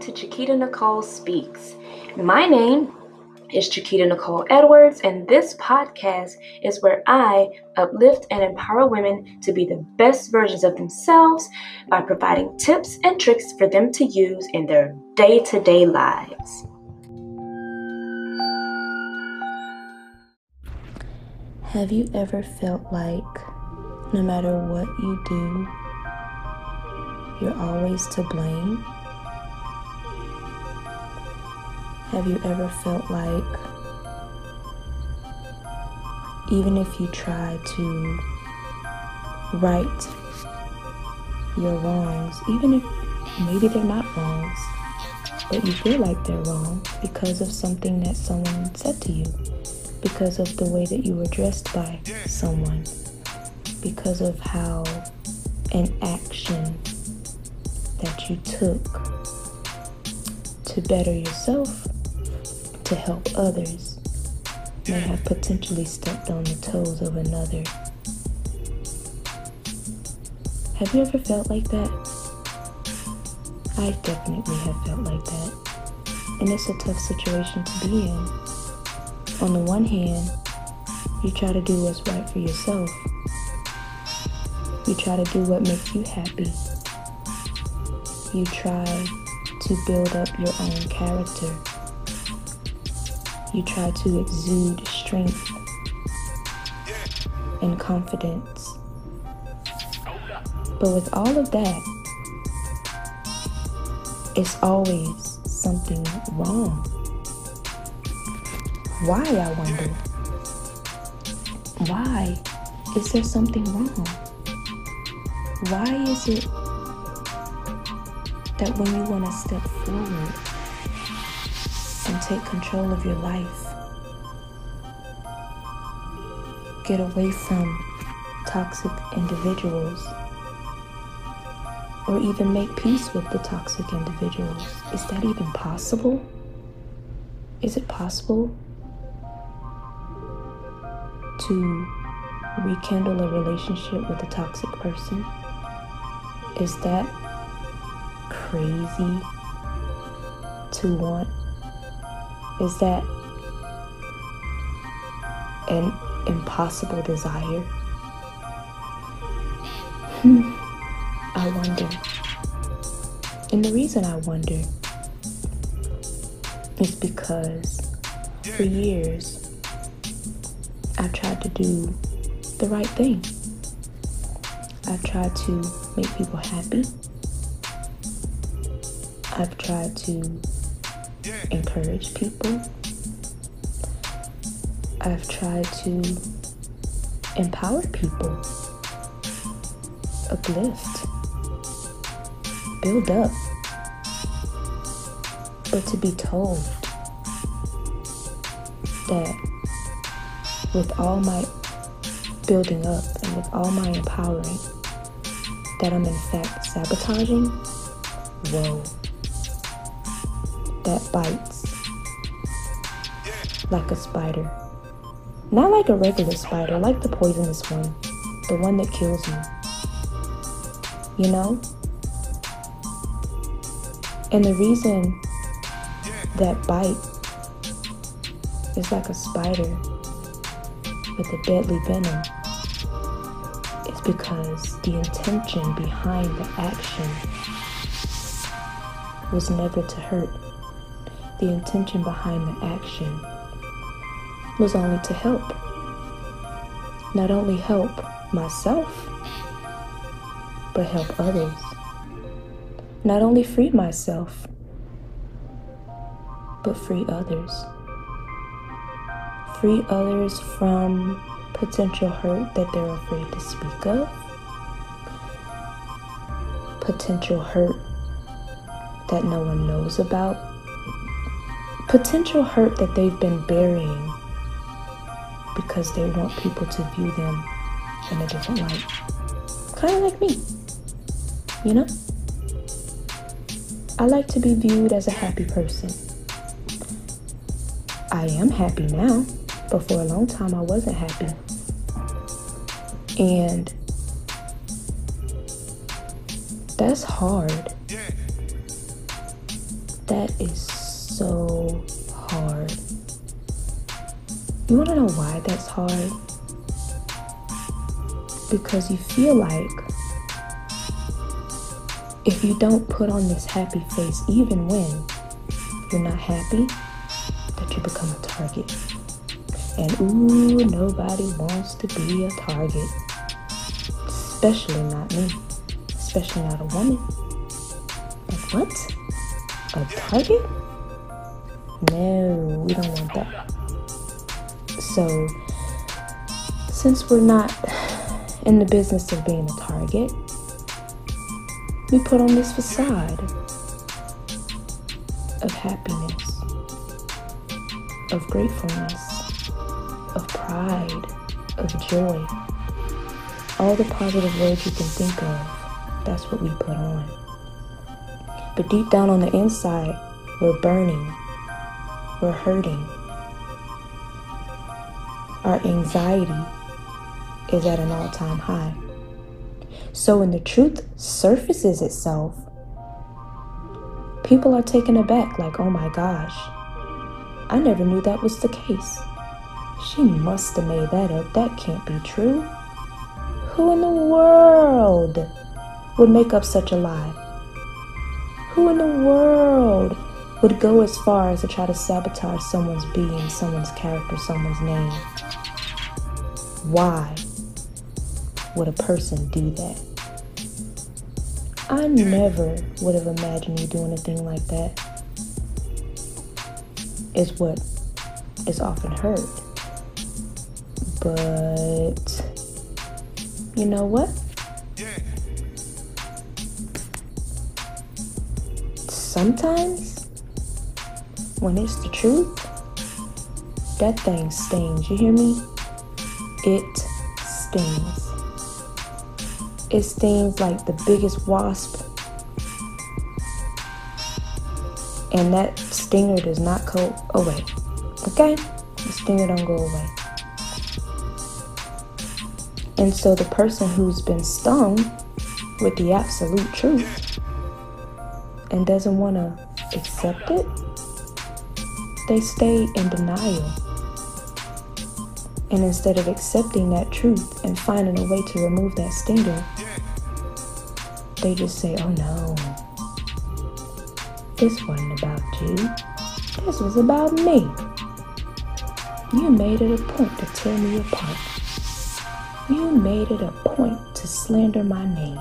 to Chiquita Nicole Speaks. My name is Chiquita Nicole Edwards, and this podcast is where I uplift and empower women to be the best versions of themselves by providing tips and tricks for them to use in their day to day lives. Have you ever felt like no matter what you do, you're always to blame? Have you ever felt like even if you try to right your wrongs, even if maybe they're not wrongs, but you feel like they're wrong because of something that someone said to you, because of the way that you were dressed by someone, because of how an action that you took to better yourself, to help others, may have potentially stepped on the toes of another. Have you ever felt like that? I definitely have felt like that. And it's a tough situation to be in. On the one hand, you try to do what's right for yourself. You try to do what makes you happy you try to build up your own character. You try to exude strength and confidence. But with all of that, it's always something wrong. Why, I wonder? Why is there something wrong? Why is it that when you want to step forward and take control of your life, get away from toxic individuals, or even make peace with the toxic individuals. Is that even possible? Is it possible to rekindle a relationship with a toxic person? Is that crazy to want? Is that an impossible desire? I wonder. And the reason I wonder is because for years I've tried to do the right thing. I've tried to make people happy. I've tried to encourage people. I've tried to empower people, uplift, build up. But to be told that with all my building up and with all my empowering, that I'm in fact sabotaging, whoa bites like a spider. Not like a regular spider, like the poisonous one, the one that kills you. You know? And the reason that bite is like a spider with a deadly venom is because the intention behind the action was never to hurt the intention behind the action was only to help. Not only help myself, but help others. Not only free myself, but free others. Free others from potential hurt that they're afraid to speak of, potential hurt that no one knows about potential hurt that they've been burying because they want people to view them in a different light. Kind of like me, you know? I like to be viewed as a happy person. I am happy now, but for a long time I wasn't happy. And that's hard That is so hard. You want to know why that's hard? Because you feel like if you don't put on this happy face, even when you're not happy, that you become a target. And ooh, nobody wants to be a target. Especially not me. Especially not a woman. Like, what? A target? No, we don't want that. So, since we're not in the business of being a target, we put on this facade of happiness, of gratefulness, of pride, of joy. All the positive words you can think of, that's what we put on. But deep down on the inside, we're burning, we're hurting. Our anxiety is at an all time high. So when the truth surfaces itself, people are taken aback like, oh my gosh, I never knew that was the case. She must have made that up. That can't be true. Who in the world would make up such a lie? Who in the world would go as far as to try to sabotage someone's being, someone's character, someone's name? Why would a person do that? I never would have imagined you doing a thing like that. Is what is often heard. But you know what? Sometimes when it's the truth, that thing stings. You hear me? It stings. It stings like the biggest wasp. And that stinger does not go away. Okay? The stinger don't go away. And so the person who's been stung with the absolute truth and doesn't want to accept it, they stay in denial. And instead of accepting that truth and finding a way to remove that stinger, they just say, oh no, this wasn't about you. This was about me. You made it a point to tear me apart. You made it a point to slander my name.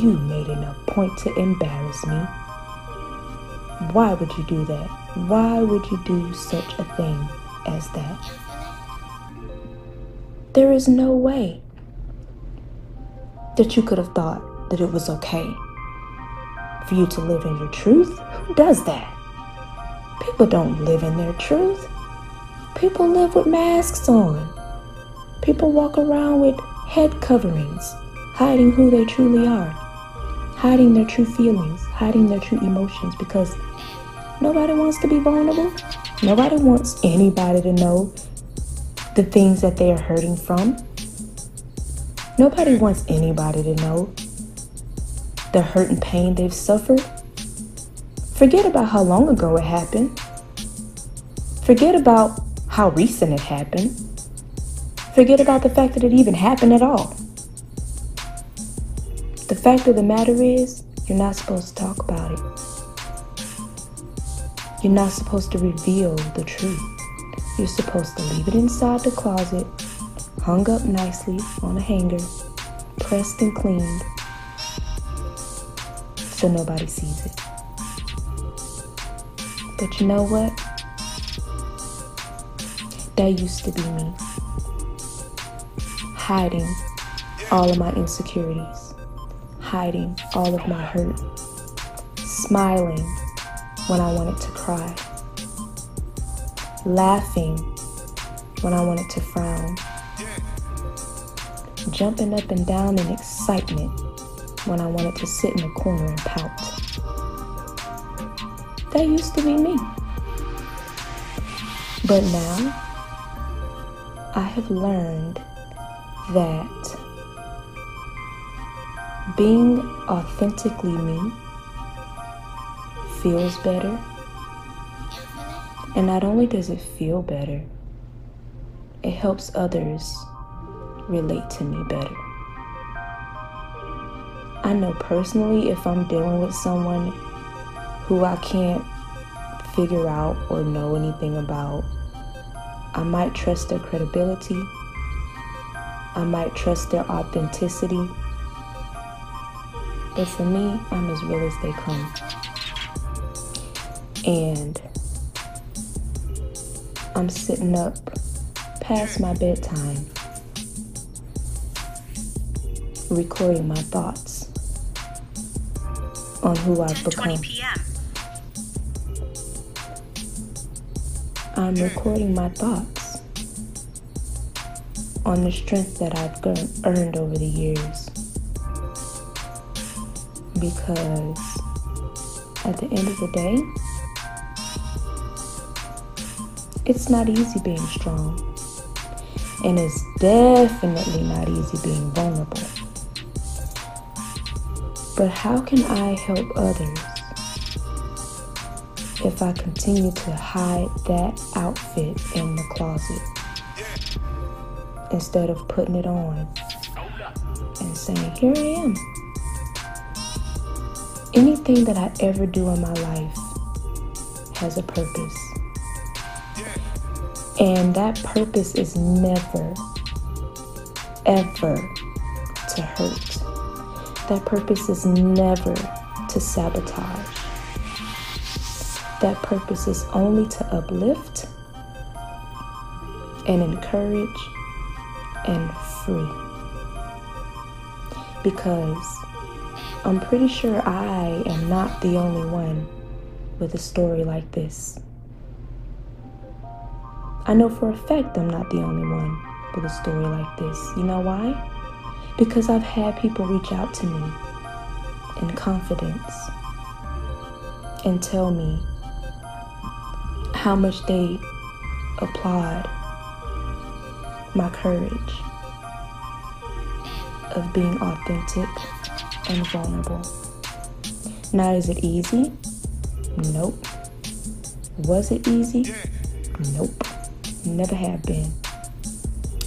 You made it a point to embarrass me. Why would you do that? Why would you do such a thing as that? There is no way that you could have thought that it was okay for you to live in your truth. Who does that? People don't live in their truth. People live with masks on. People walk around with head coverings, hiding who they truly are, hiding their true feelings, hiding their true emotions because nobody wants to be vulnerable. Nobody wants anybody to know the things that they are hurting from. Nobody wants anybody to know the hurt and pain they've suffered. Forget about how long ago it happened. Forget about how recent it happened. Forget about the fact that it even happened at all. The fact of the matter is, you're not supposed to talk about it. You're not supposed to reveal the truth. You're supposed to leave it inside the closet, hung up nicely on a hanger, pressed and cleaned, so nobody sees it. But you know what? That used to be me. Hiding all of my insecurities, hiding all of my hurt, smiling when I wanted to cry laughing when I wanted to frown, jumping up and down in excitement when I wanted to sit in a corner and pout. That used to be me. But now, I have learned that being authentically me feels better. And not only does it feel better, it helps others relate to me better. I know personally if I'm dealing with someone who I can't figure out or know anything about, I might trust their credibility. I might trust their authenticity. But for me, I'm as real as they come. And I'm sitting up past my bedtime, recording my thoughts on who I've become. I'm recording my thoughts on the strength that I've earned over the years. Because at the end of the day, it's not easy being strong. And it's definitely not easy being vulnerable. But how can I help others if I continue to hide that outfit in the closet instead of putting it on and saying, Here I am? Anything that I ever do in my life has a purpose. And that purpose is never, ever to hurt. That purpose is never to sabotage. That purpose is only to uplift and encourage and free. Because I'm pretty sure I am not the only one with a story like this. I know for a fact I'm not the only one with a story like this. You know why? Because I've had people reach out to me in confidence and tell me how much they applaud my courage of being authentic and vulnerable. Now, is it easy? Nope. Was it easy? Nope. Never have been.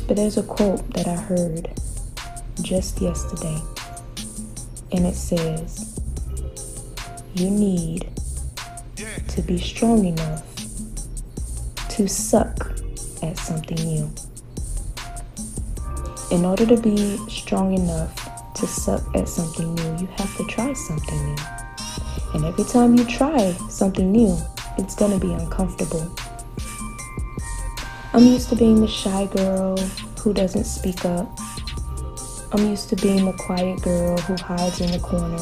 But there's a quote that I heard just yesterday, and it says, You need to be strong enough to suck at something new. In order to be strong enough to suck at something new, you have to try something new. And every time you try something new, it's going to be uncomfortable. I'm used to being the shy girl who doesn't speak up. I'm used to being the quiet girl who hides in the corner.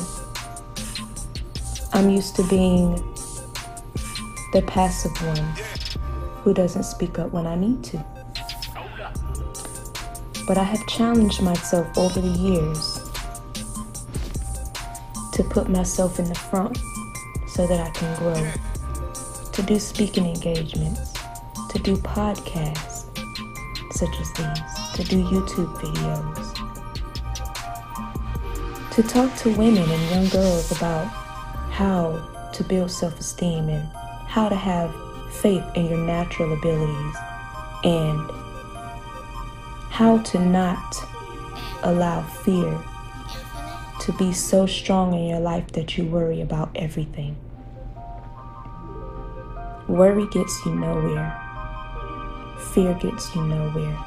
I'm used to being the passive one who doesn't speak up when I need to. But I have challenged myself over the years to put myself in the front so that I can grow, to do speaking engagements, to do podcasts such as these, to do YouTube videos, to talk to women and young girls about how to build self esteem and how to have faith in your natural abilities and how to not allow fear to be so strong in your life that you worry about everything. Worry gets you nowhere fear gets you nowhere.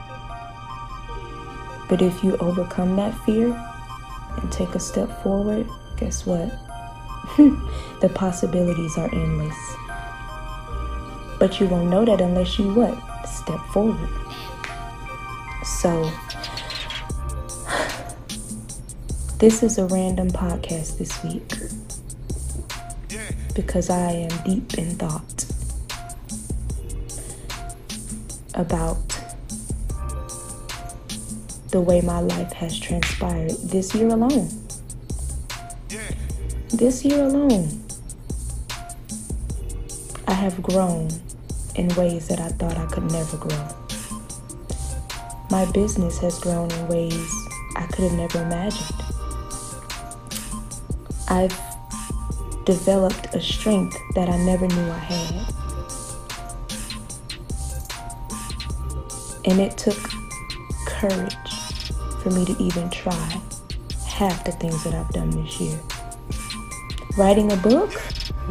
But if you overcome that fear and take a step forward, guess what? the possibilities are endless. But you won't know that unless you what? Step forward. So, this is a random podcast this week because I am deep in thought about the way my life has transpired this year alone. This year alone, I have grown in ways that I thought I could never grow. My business has grown in ways I could have never imagined. I've developed a strength that I never knew I had. And it took courage for me to even try half the things that I've done this year. Writing a book?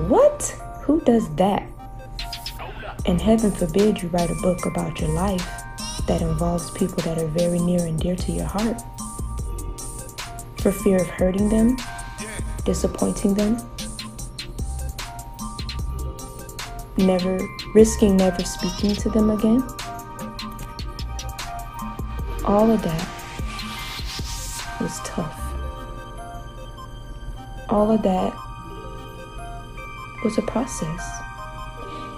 What? Who does that? And heaven forbid you write a book about your life that involves people that are very near and dear to your heart. For fear of hurting them, disappointing them, never risking never speaking to them again. All of that was tough. All of that was a process.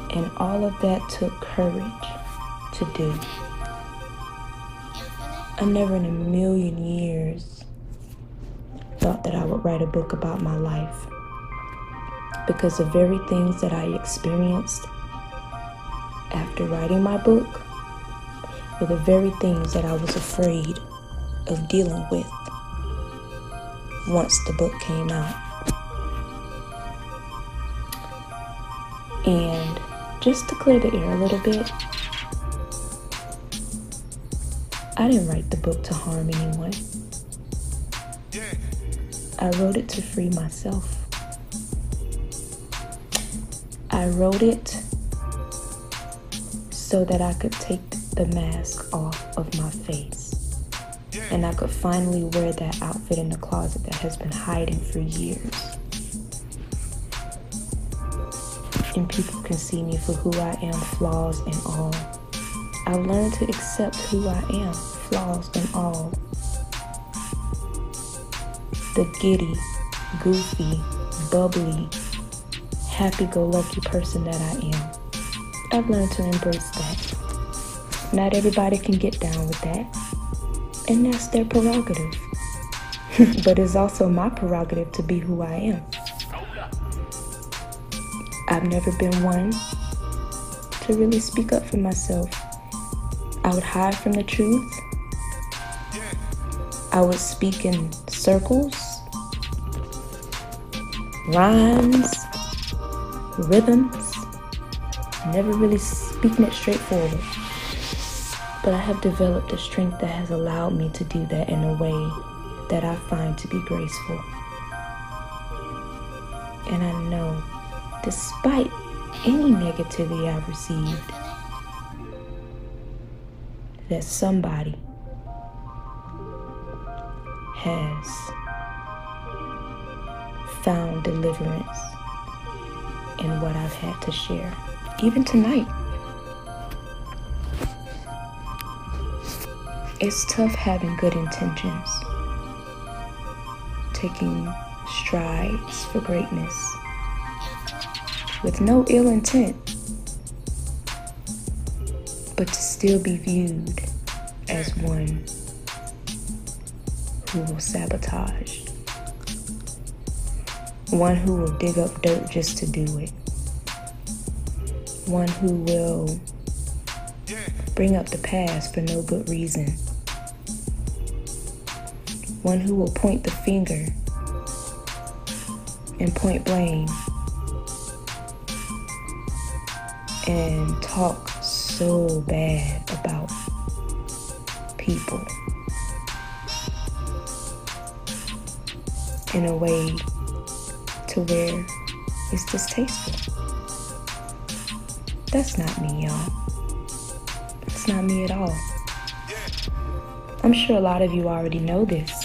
And all of that took courage to do. I never in a million years thought that I would write a book about my life because the very things that I experienced after writing my book were the very things that I was afraid of dealing with once the book came out. And just to clear the air a little bit, I didn't write the book to harm anyone. I wrote it to free myself. I wrote it so that I could take the mask off of my face. And I could finally wear that outfit in the closet that has been hiding for years. And people can see me for who I am, flaws and all. I learned to accept who I am, flaws and all. The giddy, goofy, bubbly, happy-go-lucky person that I am. I've learned to embrace that. Not everybody can get down with that, and that's their prerogative. but it's also my prerogative to be who I am. I've never been one to really speak up for myself. I would hide from the truth. I would speak in circles, rhymes, rhythms, never really speaking it straightforward. But I have developed a strength that has allowed me to do that in a way that I find to be graceful. And I know, despite any negativity I've received, that somebody has found deliverance in what I've had to share, even tonight. It's tough having good intentions, taking strides for greatness with no ill intent, but to still be viewed as one who will sabotage one who will dig up dirt just to do it. One who will bring up the past for no good reason. One who will point the finger and point blame and talk so bad about people in a way to where it's distasteful. That's not me, y'all. That's not me at all. I'm sure a lot of you already know this.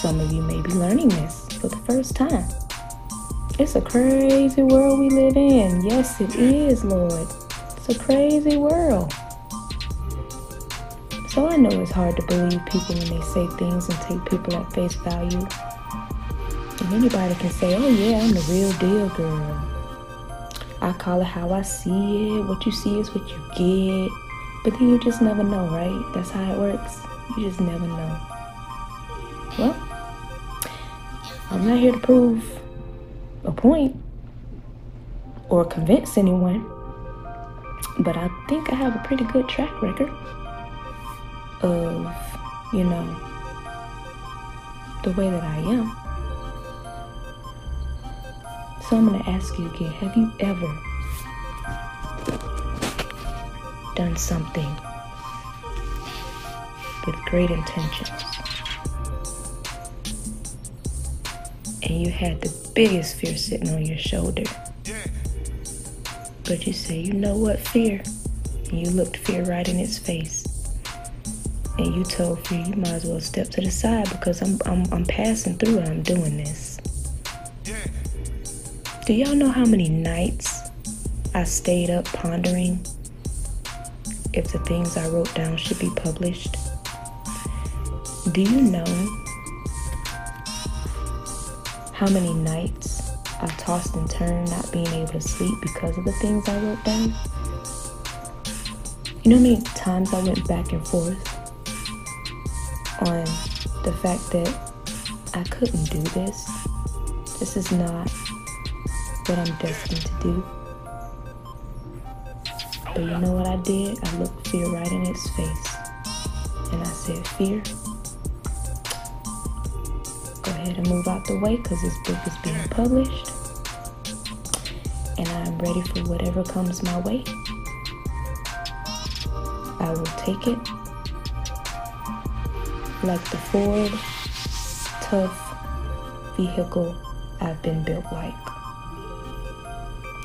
Some of you may be learning this for the first time. It's a crazy world we live in. Yes, it is, Lord. It's a crazy world. So I know it's hard to believe people when they say things and take people at face value. And anybody can say, oh yeah, I'm the real deal girl. I call it how I see it. What you see is what you get. But then you just never know, right? That's how it works. You just never know. Well, I'm not here to prove a point or convince anyone, but I think I have a pretty good track record of, you know, the way that I am. So I'm going to ask you again have you ever done something with great intentions and you had the biggest fear sitting on your shoulder? But you say, you know what, fear? And you looked fear right in its face. And you told fear, you might as well step to the side because I'm, I'm, I'm passing through and I'm doing this. Do y'all know how many nights I stayed up pondering if the things I wrote down should be published? Do you know how many nights I tossed and turned, not being able to sleep because of the things I wrote down. You know how many times I went back and forth on the fact that I couldn't do this. This is not what I'm destined to do. But you know what I did? I looked fear right in its face. And I said, Fear, and move out the way because this book is being published and I'm ready for whatever comes my way. I will take it like the Ford tough vehicle I've been built like.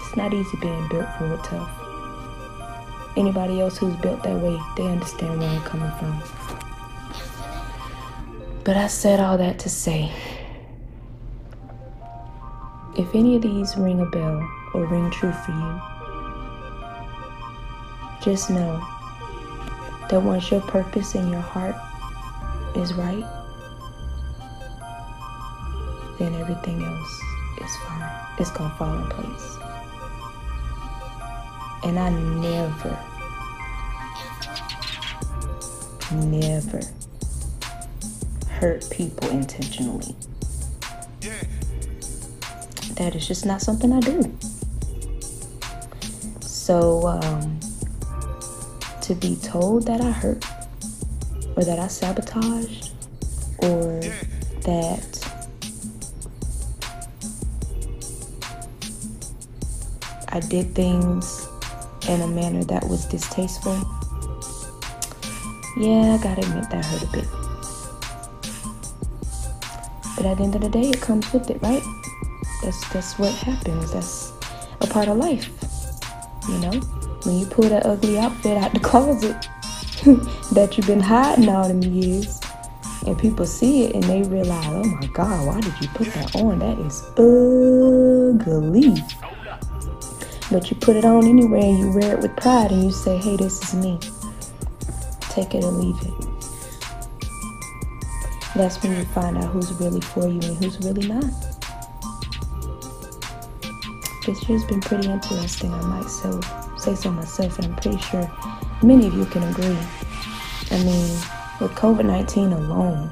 It's not easy being built for Ford tough. Anybody else who's built that way, they understand where I'm coming from. But I said all that to say if any of these ring a bell, or ring true for you. Just know that once your purpose in your heart is right, then everything else is fine. It's going to fall in place. And I never, never hurt people intentionally. That is just not something I do. So, um, to be told that I hurt, or that I sabotaged, or that I did things in a manner that was distasteful, yeah, I gotta admit that hurt a bit. But at the end of the day, it comes with it, right? That's that's what happens. That's a part of life. You know, when you pull that ugly outfit out the closet that you've been hiding all them years, and people see it and they realize, oh my God, why did you put that on? That is ugly. But you put it on anyway and you wear it with pride and you say, hey, this is me. Take it or leave it. That's when you find out who's really for you and who's really not. This year's been pretty interesting, I might so say so myself, and I'm pretty sure many of you can agree. I mean, with COVID 19 alone,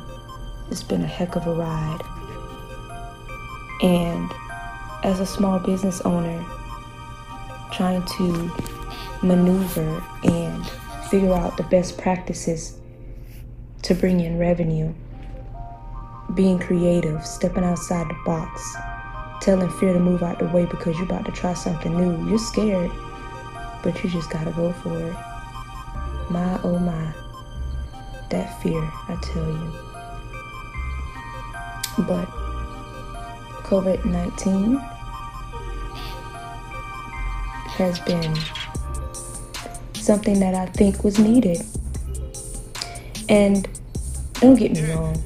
it's been a heck of a ride. And as a small business owner, trying to maneuver and figure out the best practices to bring in revenue, being creative, stepping outside the box telling fear to move out the way because you're about to try something new. You're scared, but you just gotta go for it. My oh my, that fear, I tell you. But COVID 19 has been something that I think was needed. And don't get me wrong,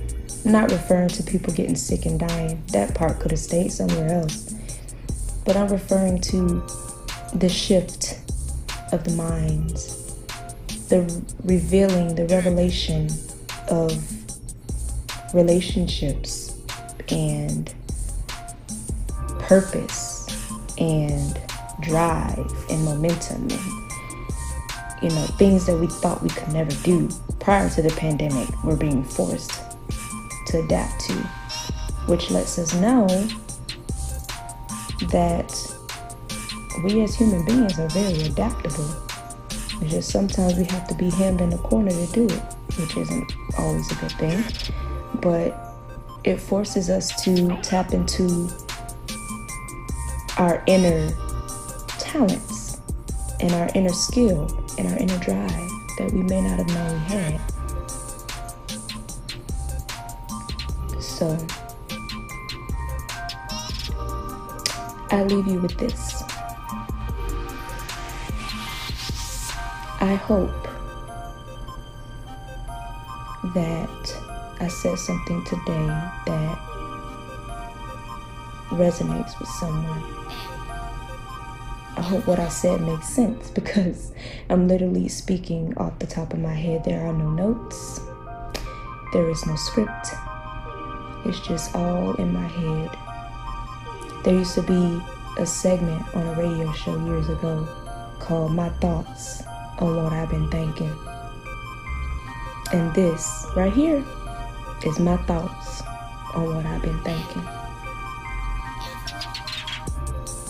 I'm not referring to people getting sick and dying. That part could have stayed somewhere else. But I'm referring to the shift of the minds, the revealing, the revelation of relationships and purpose and drive and momentum and you know things that we thought we could never do prior to the pandemic were being forced to adapt to, which lets us know that we as human beings are very adaptable. It's just sometimes we have to be hemmed in a corner to do it, which isn't always a good thing. But it forces us to tap into our inner talents and our inner skill and our inner drive that we may not have known we had. So, I leave you with this. I hope that I said something today that resonates with someone. I hope what I said makes sense because I'm literally speaking off the top of my head. There are no notes, there is no script, it's just all in my head. There used to be a segment on a radio show years ago called My Thoughts on What I've Been Thinking. And this right here is my thoughts on what I've been thinking.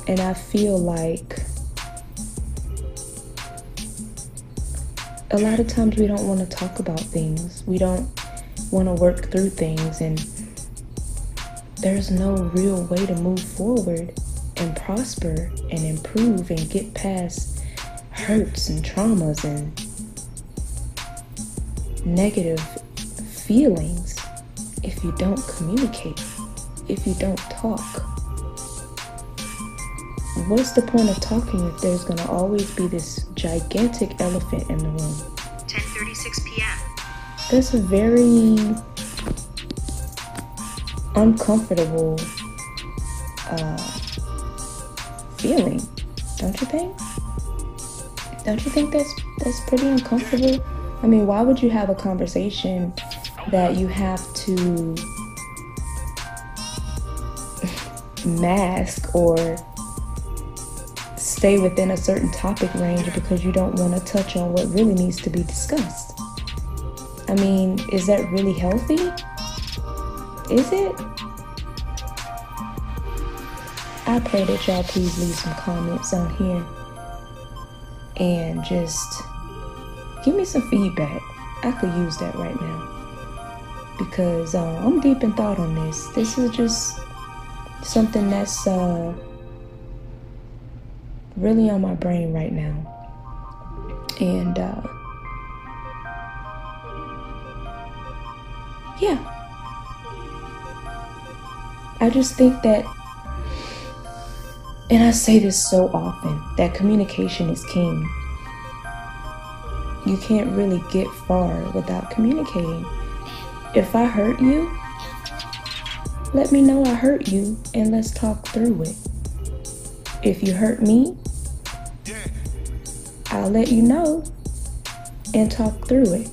And I feel like a lot of times we don't want to talk about things. We don't want to work through things and there's no real way to move forward and prosper and improve and get past hurts and traumas and negative feelings if you don't communicate, if you don't talk. What's the point of talking if there's going to always be this gigantic elephant in the room? 10:36 p.m. That's a very uncomfortable uh, feeling, don't you think? Don't you think that's that's pretty uncomfortable? I mean, why would you have a conversation that you have to mask or stay within a certain topic range because you don't want to touch on what really needs to be discussed? I mean, is that really healthy? Is it? I pray that y'all please leave some comments on here and just give me some feedback. I could use that right now because uh, I'm deep in thought on this. This is just something that's uh, really on my brain right now. And uh, yeah. I just think that, and I say this so often, that communication is king. You can't really get far without communicating. If I hurt you, let me know I hurt you and let's talk through it. If you hurt me, I'll let you know and talk through it.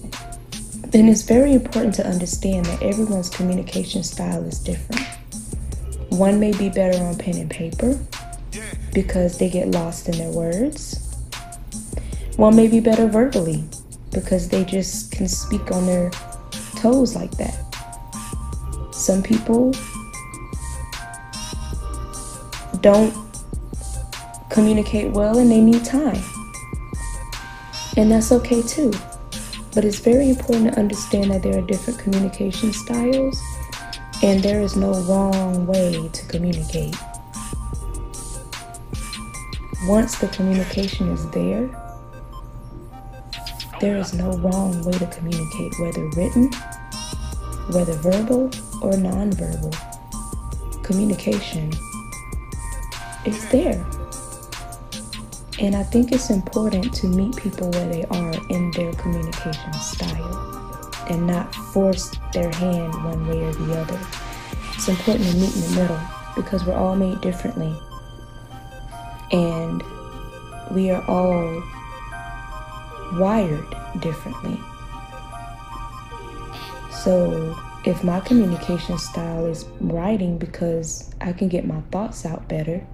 And it's very important to understand that everyone's communication style is different. One may be better on pen and paper because they get lost in their words. One may be better verbally because they just can speak on their toes like that. Some people don't communicate well and they need time. And that's okay too. But it's very important to understand that there are different communication styles and there is no wrong way to communicate. Once the communication is there, there is no wrong way to communicate, whether written, whether verbal or nonverbal. Communication is there. And I think it's important to meet people where they are in their communication style and not force their hand one way or the other. It's important to meet in the middle because we're all made differently. And we are all wired differently. So, if my communication style is writing because I can get my thoughts out better,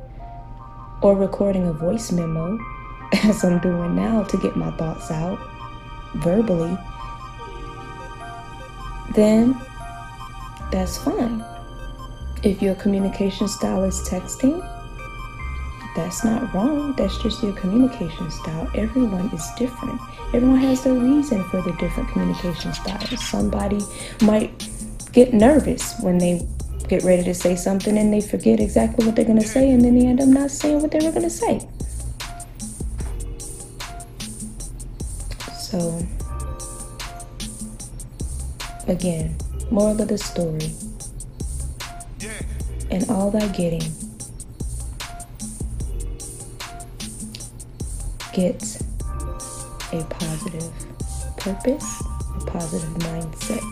or recording a voice memo as I'm doing now to get my thoughts out verbally, then that's fine. If your communication style is texting, that's not wrong. That's just your communication style. Everyone is different. Everyone has their reason for their different communication styles. Somebody might get nervous when they get ready to say something and they forget exactly what they're going to say and then they end up not saying what they were going to say. So, again, moral of the story. And all thy getting, gets a positive purpose, a positive mindset.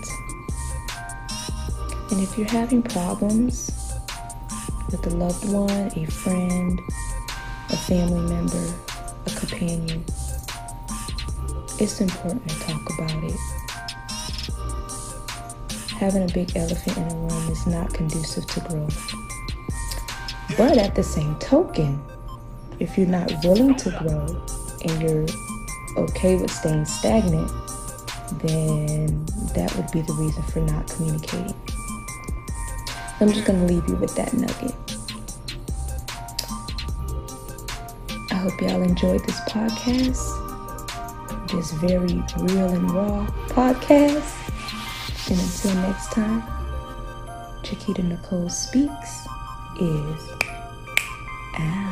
And if you're having problems with a loved one, a friend, a family member, a companion, it's important to talk about it. Having a big elephant in a room is not conducive to growth. But at the same token, if you're not willing to grow and you're okay with staying stagnant, then that would be the reason for not communicating. I'm just going to leave you with that nugget. I hope y'all enjoyed this podcast, this very real and raw podcast. And until next time, Chiquita Nicole Speaks is out.